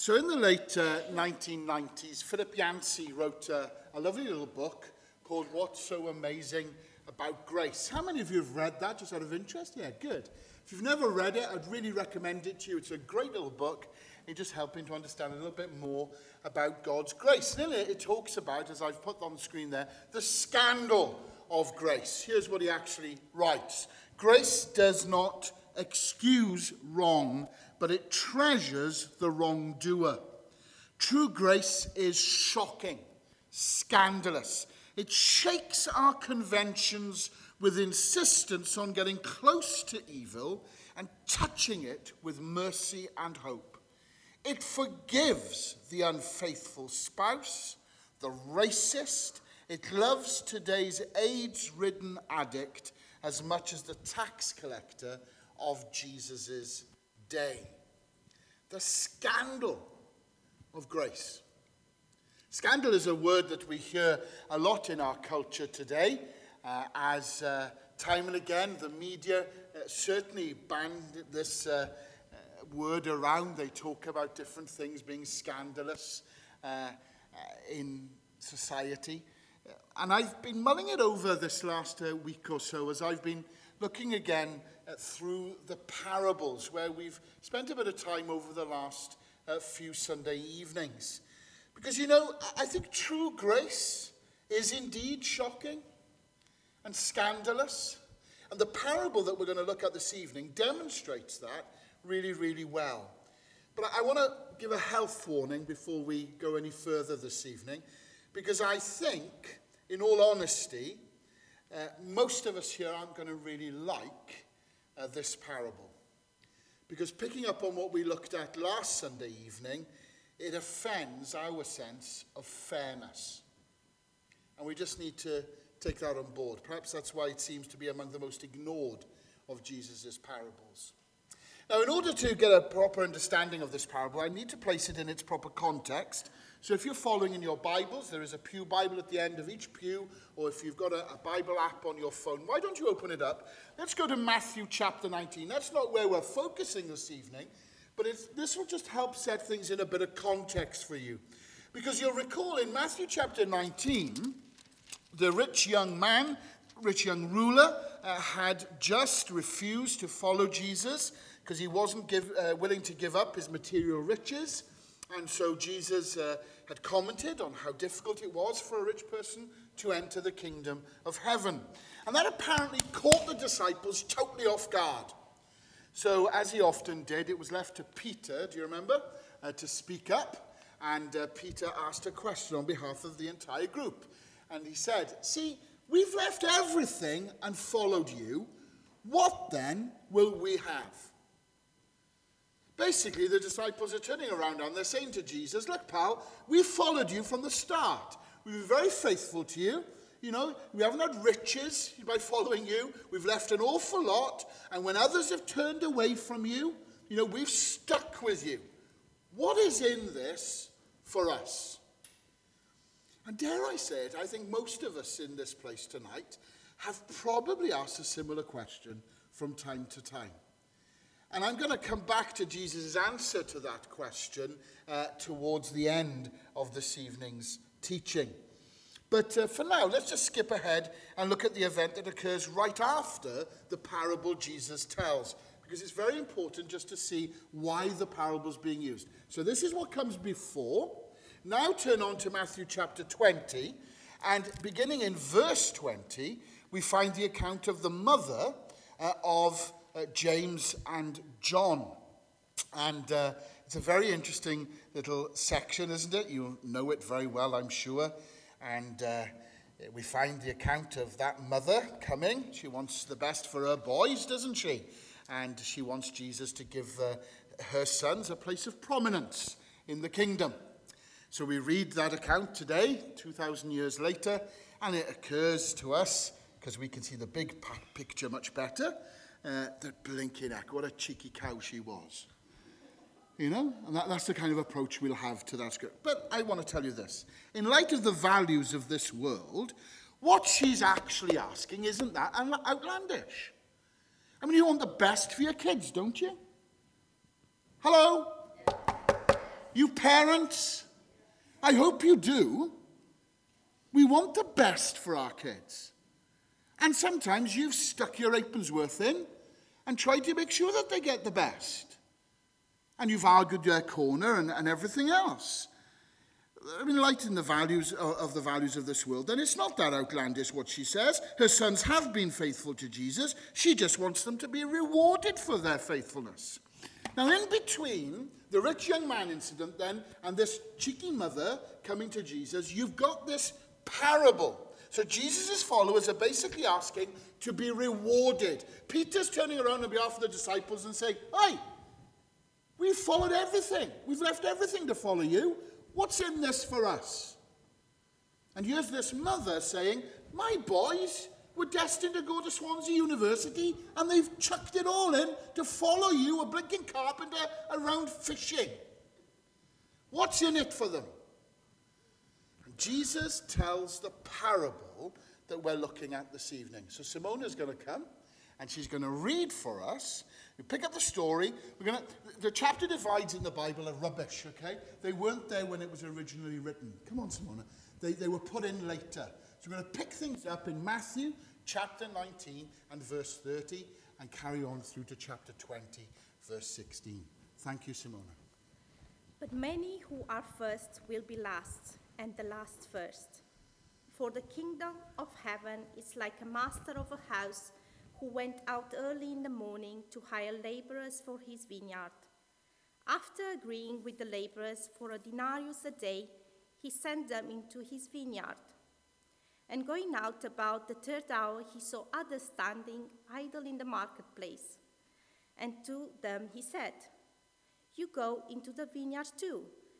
So, in the late uh, 1990s, Philip Yancey wrote uh, a lovely little book called What's So Amazing About Grace. How many of you have read that just out of interest? Yeah, good. If you've never read it, I'd really recommend it to you. It's a great little book. It's just helping to understand a little bit more about God's grace. And in it, it talks about, as I've put on the screen there, the scandal of grace. Here's what he actually writes Grace does not excuse wrong, but it treasures the wrongdoer. True grace is shocking, scandalous. It shakes our conventions with insistence on getting close to evil and touching it with mercy and hope. It forgives the unfaithful spouse, the racist. It loves today's AIDS ridden addict as much as the tax collector of Jesus' day. The scandal of grace. Scandal is a word that we hear a lot in our culture today, uh, as uh, time and again the media uh, certainly banned this uh, uh, word around. They talk about different things being scandalous uh, in society. And I've been mulling it over this last week or so as I've been looking again uh, through the parables, where we've spent a bit of time over the last uh, few Sunday evenings. Because, you know, I think true grace is indeed shocking and scandalous. And the parable that we're going to look at this evening demonstrates that really, really well. But I want to give a health warning before we go any further this evening, because I think, in all honesty, uh, most of us here aren't going to really like uh, this parable. Because picking up on what we looked at last Sunday evening, it offends our sense of fairness. And we just need to take that on board. Perhaps that's why it seems to be among the most ignored of Jesus' parables. Now, in order to get a proper understanding of this parable, I need to place it in its proper context. So, if you're following in your Bibles, there is a Pew Bible at the end of each pew, or if you've got a, a Bible app on your phone, why don't you open it up? Let's go to Matthew chapter 19. That's not where we're focusing this evening, but this will just help set things in a bit of context for you. Because you'll recall in Matthew chapter 19, the rich young man, rich young ruler, uh, had just refused to follow Jesus because he wasn't give, uh, willing to give up his material riches. And so Jesus uh, had commented on how difficult it was for a rich person to enter the kingdom of heaven. And that apparently caught the disciples totally off guard. So, as he often did, it was left to Peter, do you remember, uh, to speak up. And uh, Peter asked a question on behalf of the entire group. And he said, See, we've left everything and followed you. What then will we have? Basically, the disciples are turning around and they're saying to Jesus, Look, pal, we followed you from the start. We've been very faithful to you. You know, we haven't had riches by following you. We've left an awful lot. And when others have turned away from you, you know, we've stuck with you. What is in this for us? And dare I say it, I think most of us in this place tonight have probably asked a similar question from time to time. And I'm going to come back to Jesus' answer to that question uh, towards the end of this evening's teaching. But uh, for now, let's just skip ahead and look at the event that occurs right after the parable Jesus tells, because it's very important just to see why the parable is being used. So, this is what comes before. Now, turn on to Matthew chapter 20, and beginning in verse 20, we find the account of the mother uh, of uh, James and John. And uh, it's a very interesting little section, isn't it? You know it very well, I'm sure. And uh, we find the account of that mother coming. She wants the best for her boys, doesn't she? And she wants Jesus to give uh, her sons a place of prominence in the kingdom. So we read that account today, 2,000 years later, and it occurs to us, because we can see the big picture much better, uh, blinking heck, what a cheeky cow she was. You know, and that, that's the kind of approach we'll have to that. But I want to tell you this. In light of the values of this world, what she's actually asking isn't that outlandish. I mean, you want the best for your kids, don't you? Hello? You parents, I hope you do. We want the best for our kids. And sometimes you've stuck your apron's worth in and tried to make sure that they get the best. And you've argued their corner and, and everything else. I mean, lighting the values of, of the values of this world, then it's not that outlandish what she says. Her sons have been faithful to Jesus. She just wants them to be rewarded for their faithfulness. Now, in between the rich young man incident, then, and this cheeky mother coming to Jesus, you've got this parable. So Jesus' followers are basically asking to be rewarded. Peter's turning around on behalf of the disciples and saying, Hey, we've followed everything. We've left everything to follow you. What's in this for us? And here's this mother saying, My boys were destined to go to Swansea University and they've chucked it all in to follow you, a blinking carpenter, around fishing. What's in it for them? Jesus tells the parable that we're looking at this evening. So Simona's going to come and she's going to read for us. We pick up the story. We're going to, the chapter divides in the Bible are rubbish, okay? They weren't there when it was originally written. Come on, Simona. They, they were put in later. So we're going to pick things up in Matthew chapter 19 and verse 30 and carry on through to chapter 20, verse 16. Thank you, Simona. But many who are first will be last and the last first. For the kingdom of heaven is like a master of a house who went out early in the morning to hire laborers for his vineyard. After agreeing with the laborers for a denarius a day, he sent them into his vineyard. And going out about the third hour, he saw others standing idle in the marketplace. And to them he said, You go into the vineyard too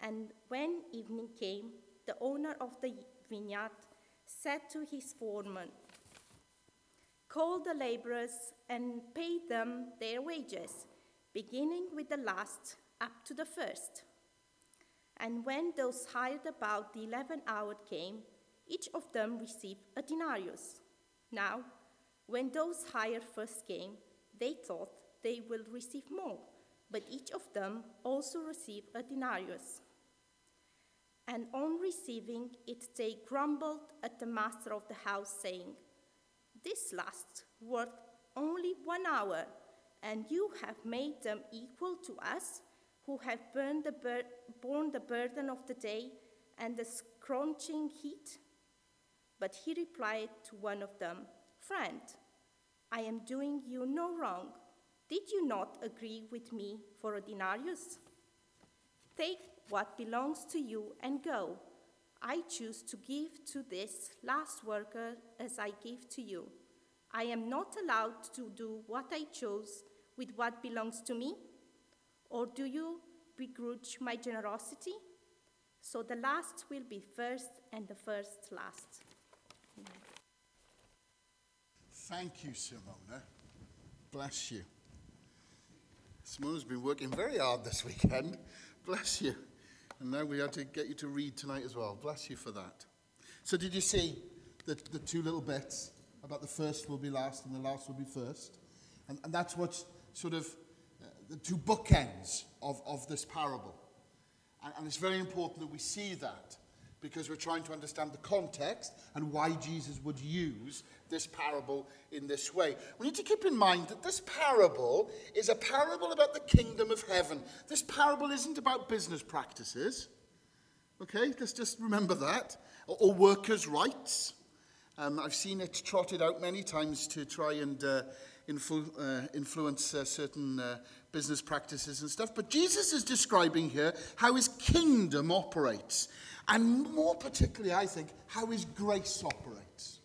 And when evening came, the owner of the vineyard said to his foreman, Call the laborers and pay them their wages, beginning with the last up to the first. And when those hired about the eleventh hour came, each of them received a denarius. Now, when those hired first came, they thought they will receive more, but each of them also received a denarius. And on receiving it, they grumbled at the master of the house, saying, This last worth only one hour, and you have made them equal to us, who have borne the, borne the burden of the day and the scorching heat? But he replied to one of them, Friend, I am doing you no wrong. Did you not agree with me for a denarius? Take what belongs to you and go. I choose to give to this last worker as I give to you. I am not allowed to do what I chose with what belongs to me? Or do you begrudge my generosity? So the last will be first and the first last. Thank you, Simona. Bless you. Simona's been working very hard this weekend. Bless you. And now we had to get you to read tonight as well. Bless you for that. So, did you see the, the two little bits about the first will be last and the last will be first? And, and that's what's sort of uh, the two bookends of, of this parable. And, and it's very important that we see that because we're trying to understand the context and why Jesus would use this parable in this way. We need to keep in mind that this parable is a parable about the kingdom of heaven. This parable isn't about business practices. Okay, let's just remember that. Or, or workers' rights. Um, I've seen it trotted out many times to try and uh, influ- uh, influence uh, certain uh, business practices and stuff. But Jesus is describing here how his kingdom operates. And more particularly, I think, how his grace operates.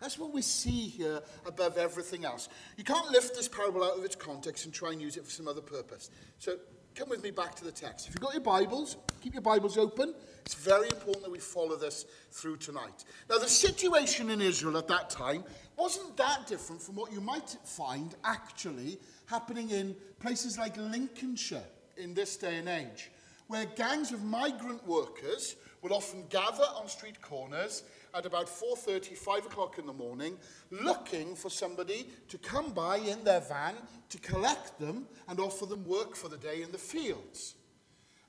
That's what we see here above everything else. You can't lift this parable out of its context and try and use it for some other purpose. So come with me back to the text. If you've got your Bibles, keep your Bibles open. It's very important that we follow this through tonight. Now, the situation in Israel at that time wasn't that different from what you might find actually happening in places like Lincolnshire in this day and age, where gangs of migrant workers would often gather on street corners at about 4.30, 5 o'clock in the morning, looking for somebody to come by in their van to collect them and offer them work for the day in the fields.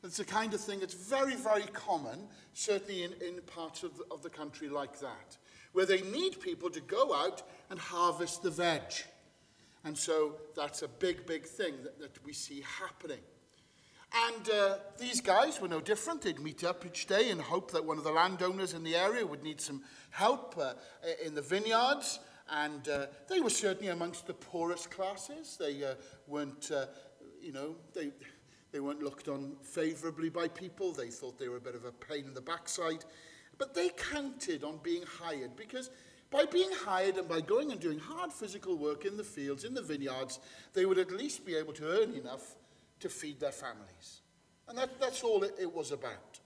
It's a kind of thing that's very, very common, certainly in, in parts of the, of the country like that, where they need people to go out and harvest the veg. And so that's a big, big thing that, that we see happening. And uh, these guys were no different. They'd meet up each day and hope that one of the landowners in the area would need some help uh, in the vineyards. And uh, they were certainly amongst the poorest classes. They uh, weren't, uh, you know, they, they weren't looked on favourably by people. They thought they were a bit of a pain in the backside. But they counted on being hired because by being hired and by going and doing hard physical work in the fields, in the vineyards, they would at least be able to earn enough to feed their families. And that, that's all it, it was about.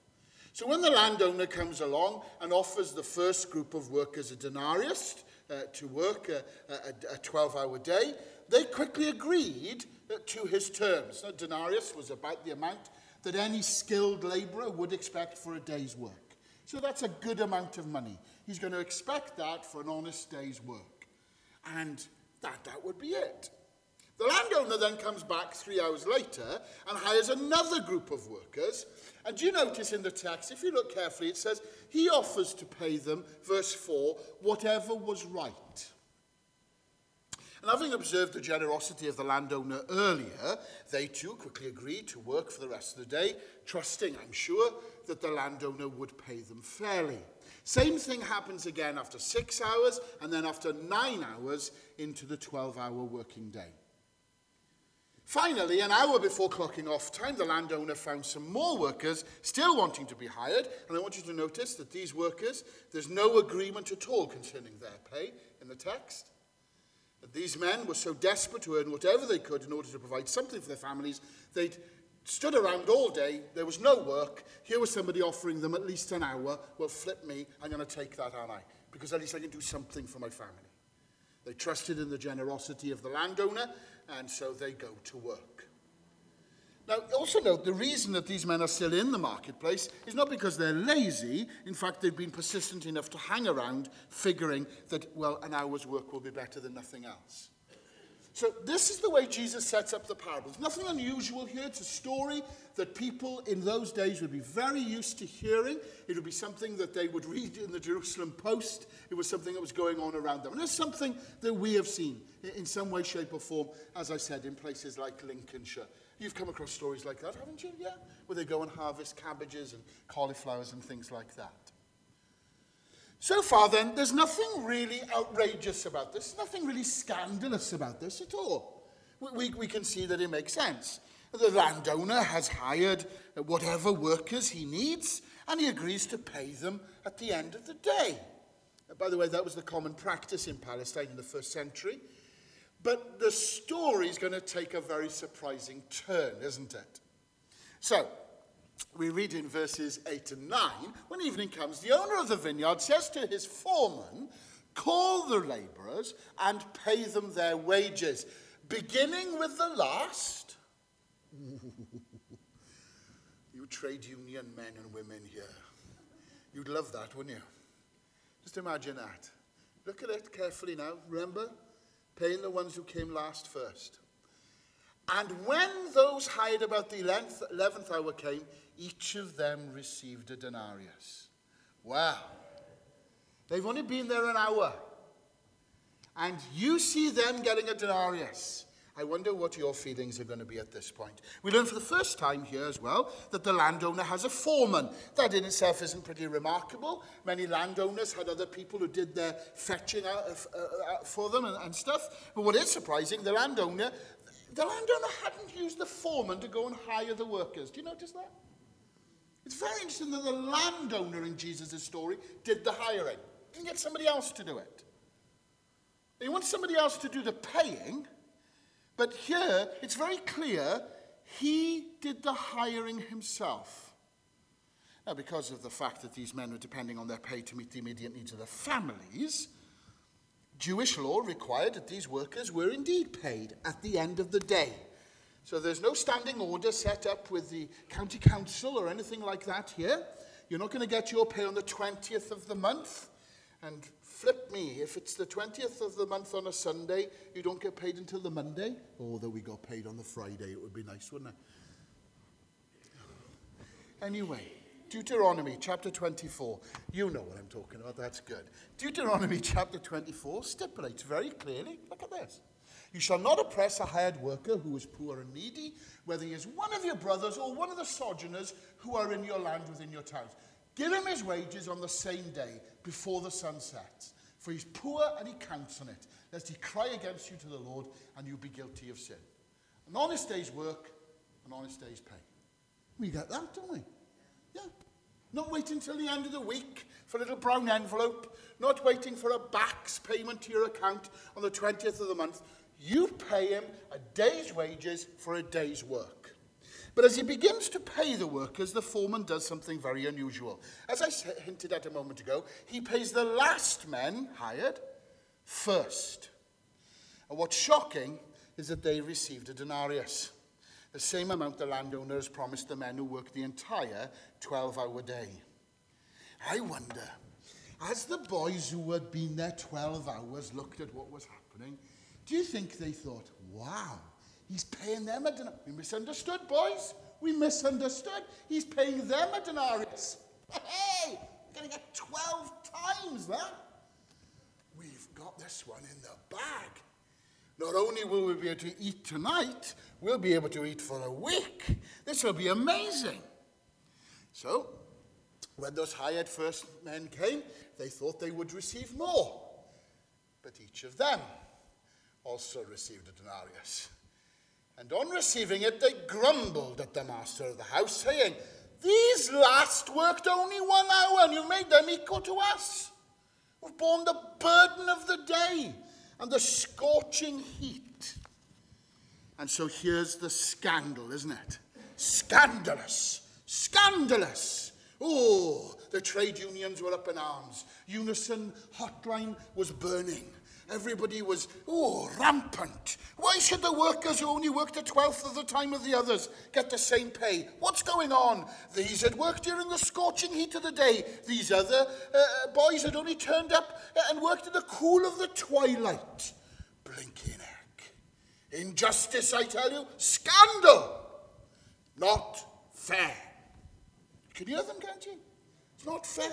So when the landowner comes along and offers the first group of workers a denarius uh, to work a, a, a 12 hour day, they quickly agreed uh, to his terms. A denarius was about the amount that any skilled labourer would expect for a day's work. So that's a good amount of money. He's going to expect that for an honest day's work. And that, that would be it. The landowner then comes back three hours later and hires another group of workers. And do you notice in the text, if you look carefully, it says, he offers to pay them, verse 4, whatever was right. And having observed the generosity of the landowner earlier, they too quickly agreed to work for the rest of the day, trusting, I'm sure, that the landowner would pay them fairly. Same thing happens again after six hours and then after nine hours into the 12 hour working day. Finally, an hour before clocking off time, the landowner found some more workers still wanting to be hired. And I want you to notice that these workers, there's no agreement at all concerning their pay in the text. That these men were so desperate to earn whatever they could in order to provide something for their families, they'd stood around all day. There was no work. Here was somebody offering them at least an hour. Well, flip me. I'm going to take that, aren't I? Because at least I can do something for my family. They trusted in the generosity of the landowner and so they go to work. Now, also note the reason that these men are still in the marketplace is not because they're lazy. In fact, they've been persistent enough to hang around, figuring that, well, an hour's work will be better than nothing else. So, this is the way Jesus sets up the parables. Nothing unusual here. It's a story that people in those days would be very used to hearing. It would be something that they would read in the Jerusalem Post. It was something that was going on around them. And it's something that we have seen in some way, shape, or form, as I said, in places like Lincolnshire. You've come across stories like that, haven't you? Yeah? Where they go and harvest cabbages and cauliflowers and things like that. So far, then, there's nothing really outrageous about this, nothing really scandalous about this at all. We, we, we can see that it makes sense. The landowner has hired whatever workers he needs, and he agrees to pay them at the end of the day. By the way, that was the common practice in Palestine in the first century. But the story is going to take a very surprising turn, isn't it? So, we read in verses 8 and 9 when evening comes, the owner of the vineyard says to his foreman, Call the labourers and pay them their wages, beginning with the last. you trade union men and women here. You'd love that, wouldn't you? Just imagine that. Look at it carefully now. Remember? Paying the ones who came last first. And when those hired about the 11th hour came, each of them received a denarius. Wow. They've only been there an hour. And you see them getting a denarius. I wonder what your feelings are going to be at this point. We learn for the first time here as well that the landowner has a foreman. That in itself isn't pretty remarkable. Many landowners had other people who did their fetching out, uh, uh, for them and, and stuff. But what is surprising, the landowner, the landowner hadn't used the foreman to go and hire the workers. Do you notice that? It's very interesting that the landowner in Jesus' story did the hiring. Didn't get somebody else to do it. He wants somebody else to do the paying, but here it's very clear he did the hiring himself. Now, because of the fact that these men were depending on their pay to meet the immediate needs of their families, Jewish law required that these workers were indeed paid at the end of the day. So there's no standing order set up with the county council or anything like that here. You're not going to get your pay on the 20th of the month. And flip me, if it's the 20th of the month on a Sunday, you don't get paid until the Monday. Although we got paid on the Friday, it would be nice, wouldn't it? Anyway, Deuteronomy chapter 24. You know what I'm talking about, that's good. Deuteronomy chapter 24 stipulates very clearly look at this. You shall not oppress a hired worker who is poor and needy, whether he is one of your brothers or one of the sojourners who are in your land within your towns. Give him his wages on the same day before the sun sets. For he's poor and he counts on it, lest he cry against you to the Lord and you be guilty of sin. An honest day's work, an honest day's pay. We get that, don't we? Yeah. Not waiting till the end of the week for a little brown envelope. Not waiting for a BACS payment to your account on the 20th of the month. You pay him a day's wages for a day's work. But as he begins to pay the workers, the foreman does something very unusual. As I hinted at a moment ago, he pays the last men hired first. And what's shocking is that they received a denarius, the same amount the landowner has promised the men who work the entire 12 hour day. I wonder, as the boys who had been there 12 hours looked at what was happening, do you think they thought, wow, he's paying them a denarius? We misunderstood, boys. We misunderstood. He's paying them a denarius. Hey, we're going to get 12 times that. We've got this one in the bag. Not only will we be able to eat tonight, we'll be able to eat for a week. This will be amazing. So, when those hired first men came, they thought they would receive more. But each of them also received a denarius. And on receiving it, they grumbled at the master of the house, saying, These last worked only one hour, and you made them equal to us. We've borne the burden of the day and the scorching heat. And so here's the scandal, isn't it? Scandalous! Scandalous! Oh, the trade unions were up in arms. Unison hotline was burning. Everybody was, oh, rampant. Why should the workers who only worked a twelfth of the time of the others get the same pay? What's going on? These had worked during the scorching heat of the day. These other uh, boys had only turned up and worked in the cool of the twilight. Blinking. Injustice, I tell you. Scandal. Not fair. Can you hear them, can't you? It's not fair.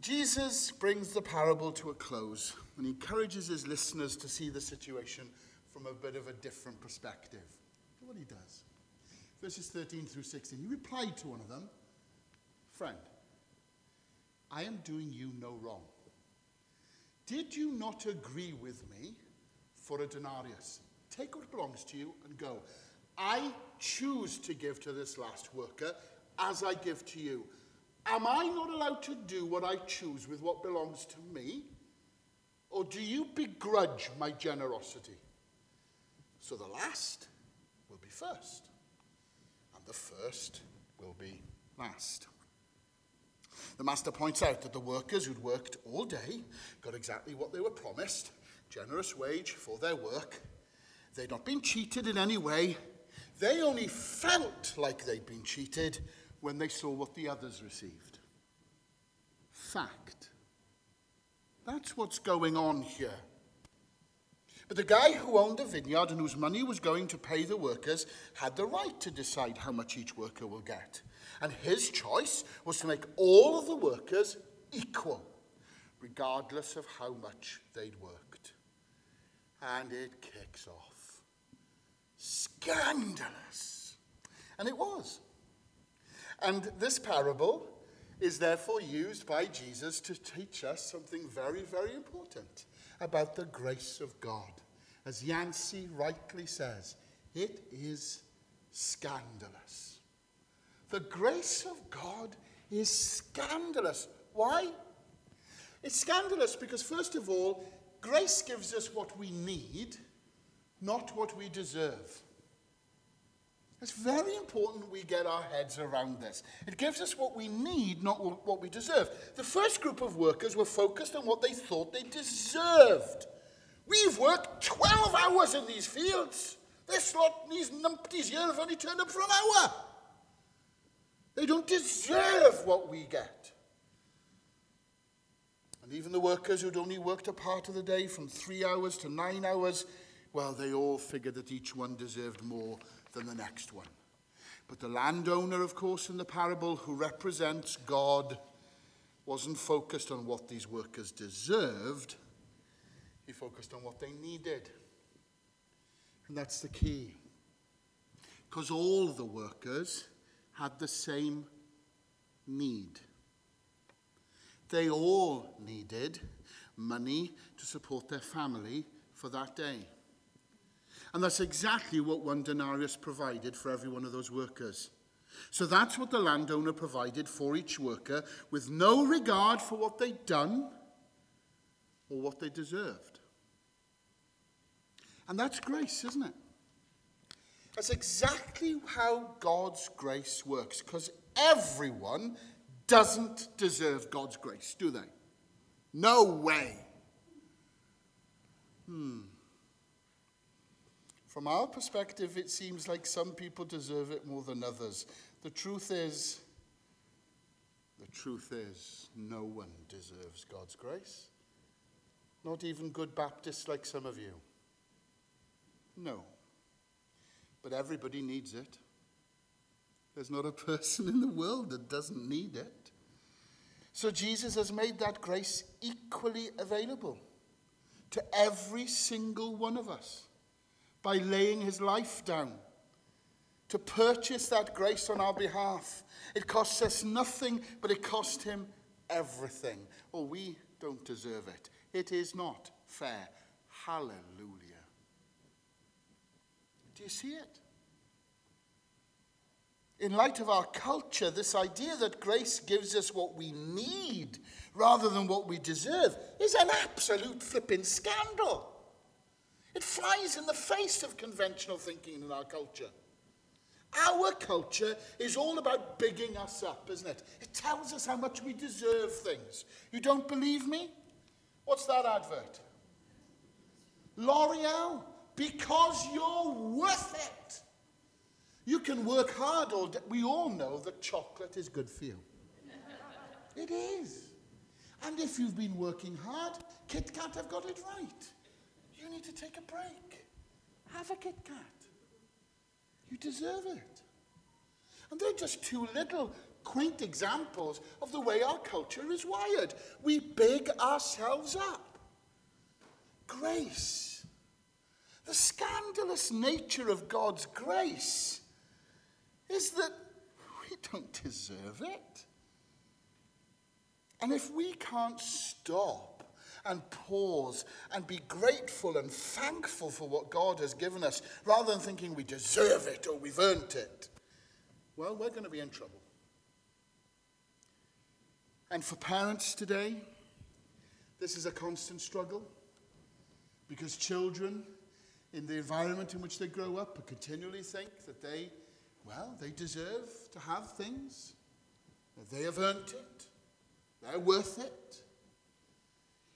Jesus brings the parable to a close and encourages his listeners to see the situation from a bit of a different perspective. Look what he does. Verses 13 through 16. He replied to one of them Friend, I am doing you no wrong. Did you not agree with me for a denarius? Take what belongs to you and go. I choose to give to this last worker as I give to you. Am I not allowed to do what I choose with what belongs to me? Or do you begrudge my generosity? So the last will be first, and the first will be last. The master points out that the workers who'd worked all day got exactly what they were promised generous wage for their work. They'd not been cheated in any way. They only felt like they'd been cheated when they saw what the others received. Fact. That's what's going on here. But the guy who owned the vineyard and whose money was going to pay the workers had the right to decide how much each worker will get. And his choice was to make all of the workers equal, regardless of how much they'd worked. And it kicks off. Scandalous. And it was. And this parable is therefore used by Jesus to teach us something very, very important about the grace of God. As Yancey rightly says, it is scandalous. The grace of God is scandalous. Why? It's scandalous because, first of all, grace gives us what we need, not what we deserve. It's very important we get our heads around this. It gives us what we need, not what we deserve. The first group of workers were focused on what they thought they deserved. We've worked 12 hours in these fields. This lot, these numpties here have only turned up for an hour. They don't deserve what we get. And even the workers who'd only worked a part of the day from three hours to nine hours, well, they all figured that each one deserved more than the next one. But the landowner, of course, in the parable, who represents God, wasn't focused on what these workers deserved, he focused on what they needed. And that's the key. Because all the workers had the same need. They all needed money to support their family for that day. And that's exactly what one denarius provided for every one of those workers. So that's what the landowner provided for each worker with no regard for what they'd done or what they deserved. And that's grace, isn't it? That's exactly how God's grace works, because everyone doesn't deserve God's grace, do they? No way. Hmm. From our perspective, it seems like some people deserve it more than others. The truth is, the truth is, no one deserves God's grace. Not even good Baptists like some of you. No. But everybody needs it. There's not a person in the world that doesn't need it. So Jesus has made that grace equally available to every single one of us by laying his life down to purchase that grace on our behalf. It costs us nothing, but it cost him everything. Oh, we don't deserve it. It is not fair. Hallelujah. Do you see it? In light of our culture, this idea that grace gives us what we need rather than what we deserve is an absolute flipping scandal. It flies in the face of conventional thinking in our culture. Our culture is all about bigging us up, isn't it? It tells us how much we deserve things. You don't believe me? What's that advert? L'Oreal, because you're worth it. You can work hard all day. We all know that chocolate is good for you. it is. And if you've been working hard, Kit Kat have got it right. You need to take a break. Have a Kit Kat. You deserve it. And they're just two little quaint examples of the way our culture is wired. We big ourselves up. Grace. The scandalous nature of God's grace is that we don't deserve it. And if we can't stop and pause and be grateful and thankful for what God has given us rather than thinking we deserve it or we've earned it, well, we're going to be in trouble. And for parents today, this is a constant struggle because children, in the environment in which they grow up, continually think that they, well, they deserve to have things, they have earned it, they're worth it.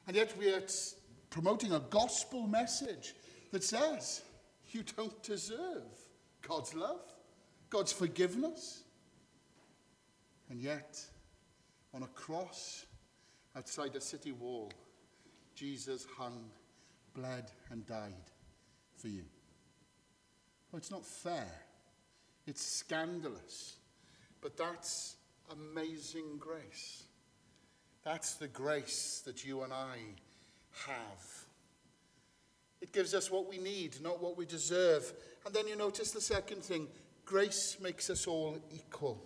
And yet we are promoting a gospel message that says you don't deserve God's love, God's forgiveness. And yet, on a cross outside a city wall, Jesus hung, bled, and died for you. Well, it's not fair. It's scandalous. But that's amazing grace. That's the grace that you and I have. It gives us what we need, not what we deserve. And then you notice the second thing grace makes us all equal.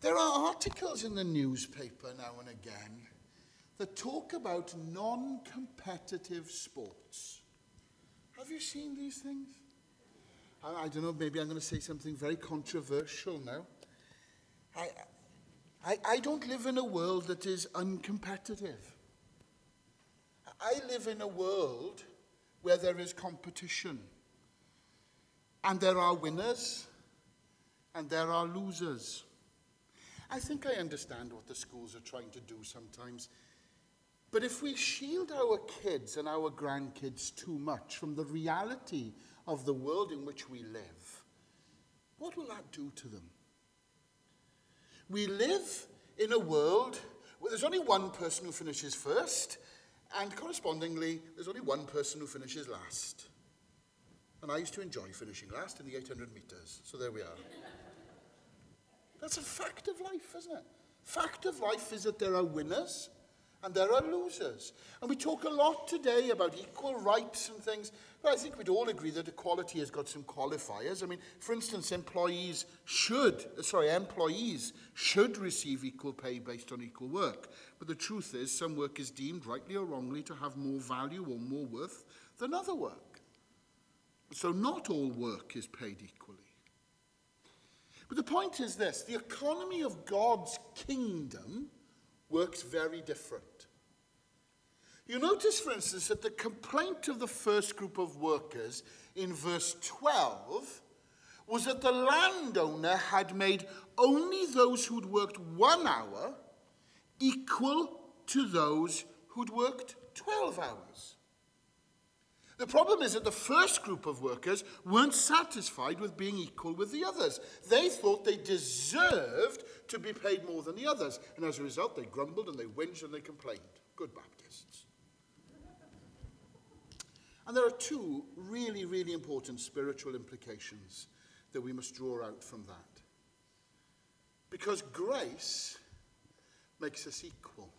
There are articles in the newspaper now and again that talk about non competitive sports. Have you seen these things? I, I, don't know, maybe I'm going to say something very controversial now. I, I, I don't live in a world that is uncompetitive. I live in a world where there is competition. And there are winners and there are losers. I think I understand what the schools are trying to do sometimes. But if we shield our kids and our grandkids too much from the reality of the world in which we live, what will that do to them? We live in a world where there's only one person who finishes first, and correspondingly, there's only one person who finishes last. And I used to enjoy finishing last in the 800 metres, so there we are. That's a fact of life, isn't it? Fact of life is that there are winners and there are losers. And we talk a lot today about equal rights and things, but I think we'd all agree that equality has got some qualifiers. I mean, for instance, employees should, uh, sorry, employees should receive equal pay based on equal work. But the truth is, some work is deemed, rightly or wrongly, to have more value or more worth than other work. So not all work is paid equally. But the point is this the economy of God's kingdom works very different. You notice, for instance, that the complaint of the first group of workers in verse 12 was that the landowner had made only those who'd worked one hour equal to those who'd worked 12 hours. The problem is that the first group of workers weren't satisfied with being equal with the others. They thought they deserved to be paid more than the others. And as a result, they grumbled and they whinged and they complained. Good Baptists. And there are two really, really important spiritual implications that we must draw out from that. Because grace makes us equal.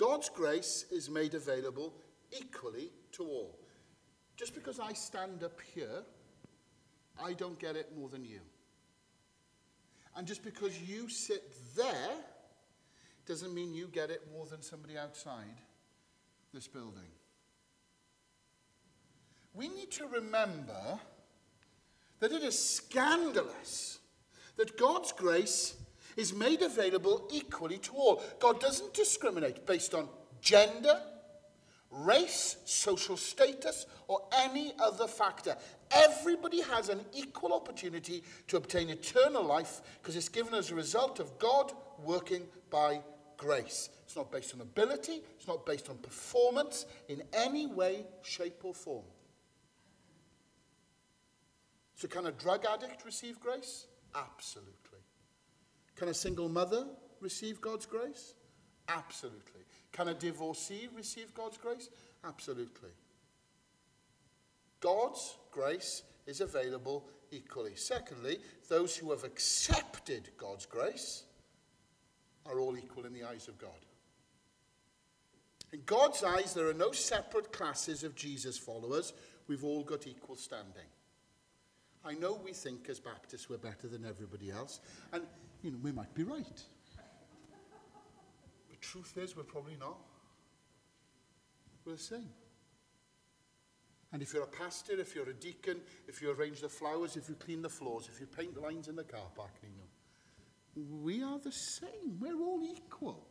God's grace is made available equally to all. Just because I stand up here, I don't get it more than you. And just because you sit there, doesn't mean you get it more than somebody outside this building. We need to remember that it is scandalous that God's grace is made available equally to all. God doesn't discriminate based on gender, race, social status, or any other factor. Everybody has an equal opportunity to obtain eternal life because it's given as a result of God working by grace. It's not based on ability, it's not based on performance in any way, shape, or form. So, can a drug addict receive grace? Absolutely. Can a single mother receive God's grace? Absolutely. Can a divorcee receive God's grace? Absolutely. God's grace is available equally. Secondly, those who have accepted God's grace are all equal in the eyes of God. In God's eyes, there are no separate classes of Jesus followers. We've all got equal standing. I know we think as Baptists we're better than everybody else, and you know, we might be right. The truth is, we're probably not. We're the same. And if you're a pastor, if you're a deacon, if you arrange the flowers, if you clean the floors, if you paint the lines in the car park, you know, we are the same. We're all equal.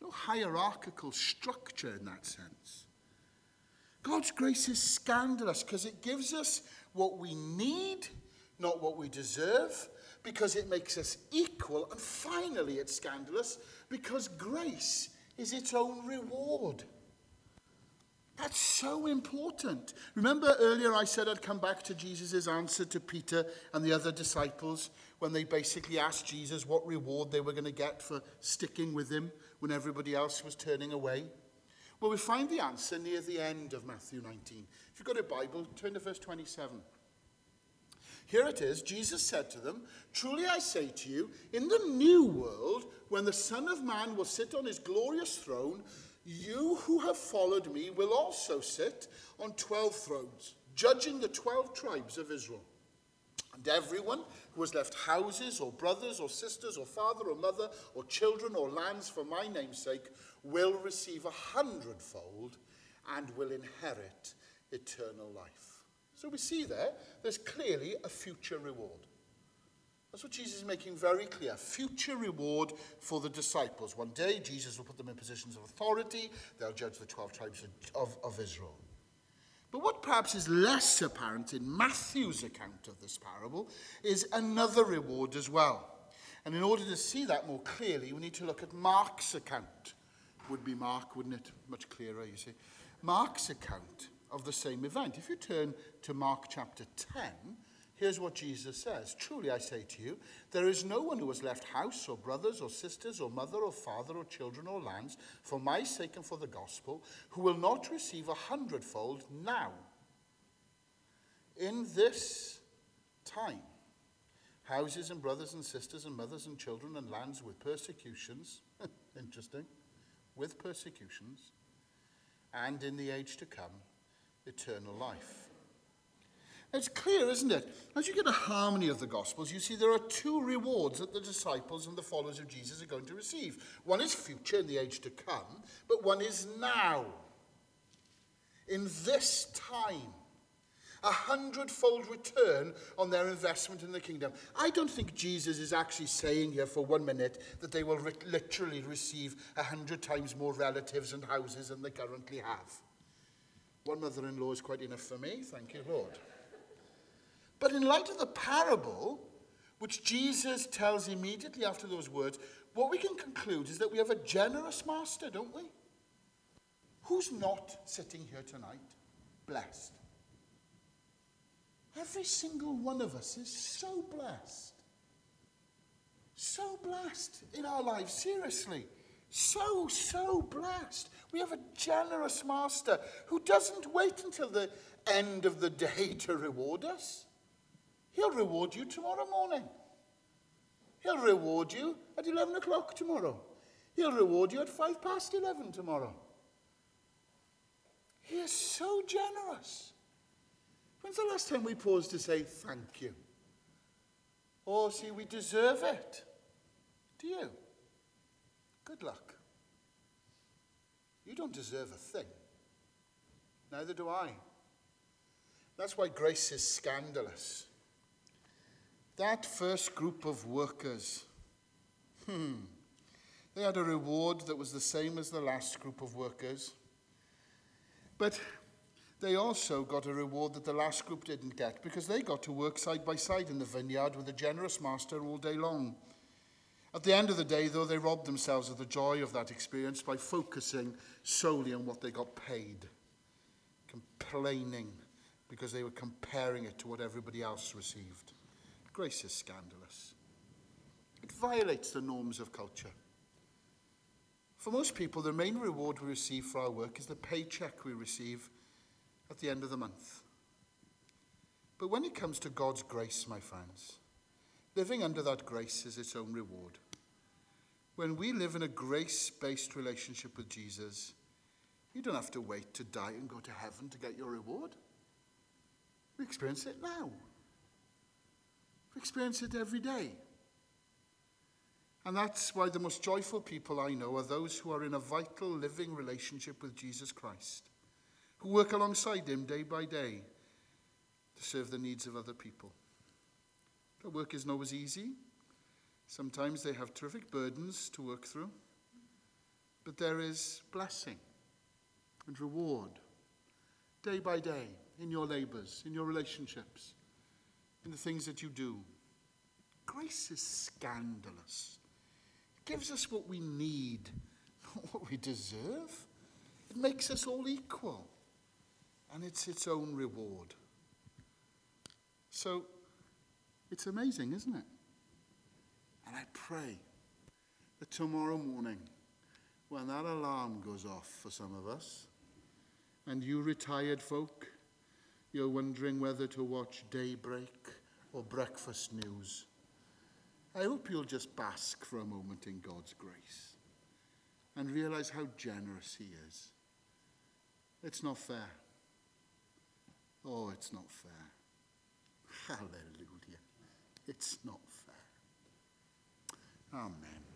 No hierarchical structure in that sense. God's grace is scandalous because it gives us what we need, not what we deserve, because it makes us equal. And finally, it's scandalous because grace is its own reward. That's so important. Remember earlier I said I'd come back to Jesus' answer to Peter and the other disciples when they basically asked Jesus what reward they were going to get for sticking with him when everybody else was turning away. Well, we find the answer near the end of Matthew 19. If you've got a Bible, turn to verse 27. Here it is Jesus said to them, Truly I say to you, in the new world, when the Son of Man will sit on his glorious throne, you who have followed me will also sit on twelve thrones, judging the twelve tribes of Israel. And everyone who has left houses, or brothers, or sisters, or father, or mother, or children, or lands for my name's sake will receive a hundredfold and will inherit eternal life. So we see there, there's clearly a future reward. That's what Jesus is making very clear. Future reward for the disciples. One day, Jesus will put them in positions of authority. They'll judge the 12 tribes of, of Israel. But what perhaps is less apparent in Matthew's account of this parable is another reward as well. And in order to see that more clearly, we need to look at Mark's account. Would be Mark, wouldn't it? Much clearer, you see. Mark's account of the same event. If you turn to Mark chapter 10, here's what Jesus says Truly I say to you, there is no one who has left house or brothers or sisters or mother or father or children or lands for my sake and for the gospel who will not receive a hundredfold now. In this time, houses and brothers and sisters and mothers and children and lands with persecutions, interesting, with persecutions, and in the age to come, eternal life. It's clear, isn't it? As you get a harmony of the Gospels, you see there are two rewards that the disciples and the followers of Jesus are going to receive. One is future in the age to come, but one is now. In this time, a hundredfold return on their investment in the kingdom. I don't think Jesus is actually saying here for one minute that they will re- literally receive a hundred times more relatives and houses than they currently have. One mother in law is quite enough for me, thank you, Lord. But in light of the parable, which Jesus tells immediately after those words, what we can conclude is that we have a generous master, don't we? Who's not sitting here tonight blessed? Every single one of us is so blessed. So blessed in our lives, seriously. So, so blessed. We have a generous master who doesn't wait until the end of the day to reward us. He'll reward you tomorrow morning. He'll reward you at 11 o'clock tomorrow. He'll reward you at 5 past 11 tomorrow. He is so generous. When's the last time we paused to say thank you? Or see, we deserve it. Do you? Good luck. You don't deserve a thing. Neither do I. That's why grace is scandalous. That first group of workers, hmm, they had a reward that was the same as the last group of workers. But they also got a reward that the last group didn't get because they got to work side by side in the vineyard with a generous master all day long. At the end of the day, though, they robbed themselves of the joy of that experience by focusing solely on what they got paid, complaining because they were comparing it to what everybody else received. Grace is scandalous. It violates the norms of culture. For most people, the main reward we receive for our work is the paycheck we receive at the end of the month. But when it comes to God's grace, my friends, living under that grace is its own reward. When we live in a grace based relationship with Jesus, you don't have to wait to die and go to heaven to get your reward. We experience it now. We experience it every day. And that's why the most joyful people I know are those who are in a vital, living relationship with Jesus Christ, who work alongside him day by day to serve the needs of other people. Their work isn't always easy. Sometimes they have terrific burdens to work through. But there is blessing and reward day by day in your labors, in your relationships in the things that you do. Grace is scandalous. It gives us what we need, not what we deserve. It makes us all equal, and it's its own reward. So, it's amazing, isn't it? And I pray that tomorrow morning, when that alarm goes off for some of us, and you retired folk, you're wondering whether to watch Daybreak or Breakfast News. I hope you'll just bask for a moment in God's grace and realize how generous He is. It's not fair. Oh, it's not fair. Hallelujah. It's not fair. Amen.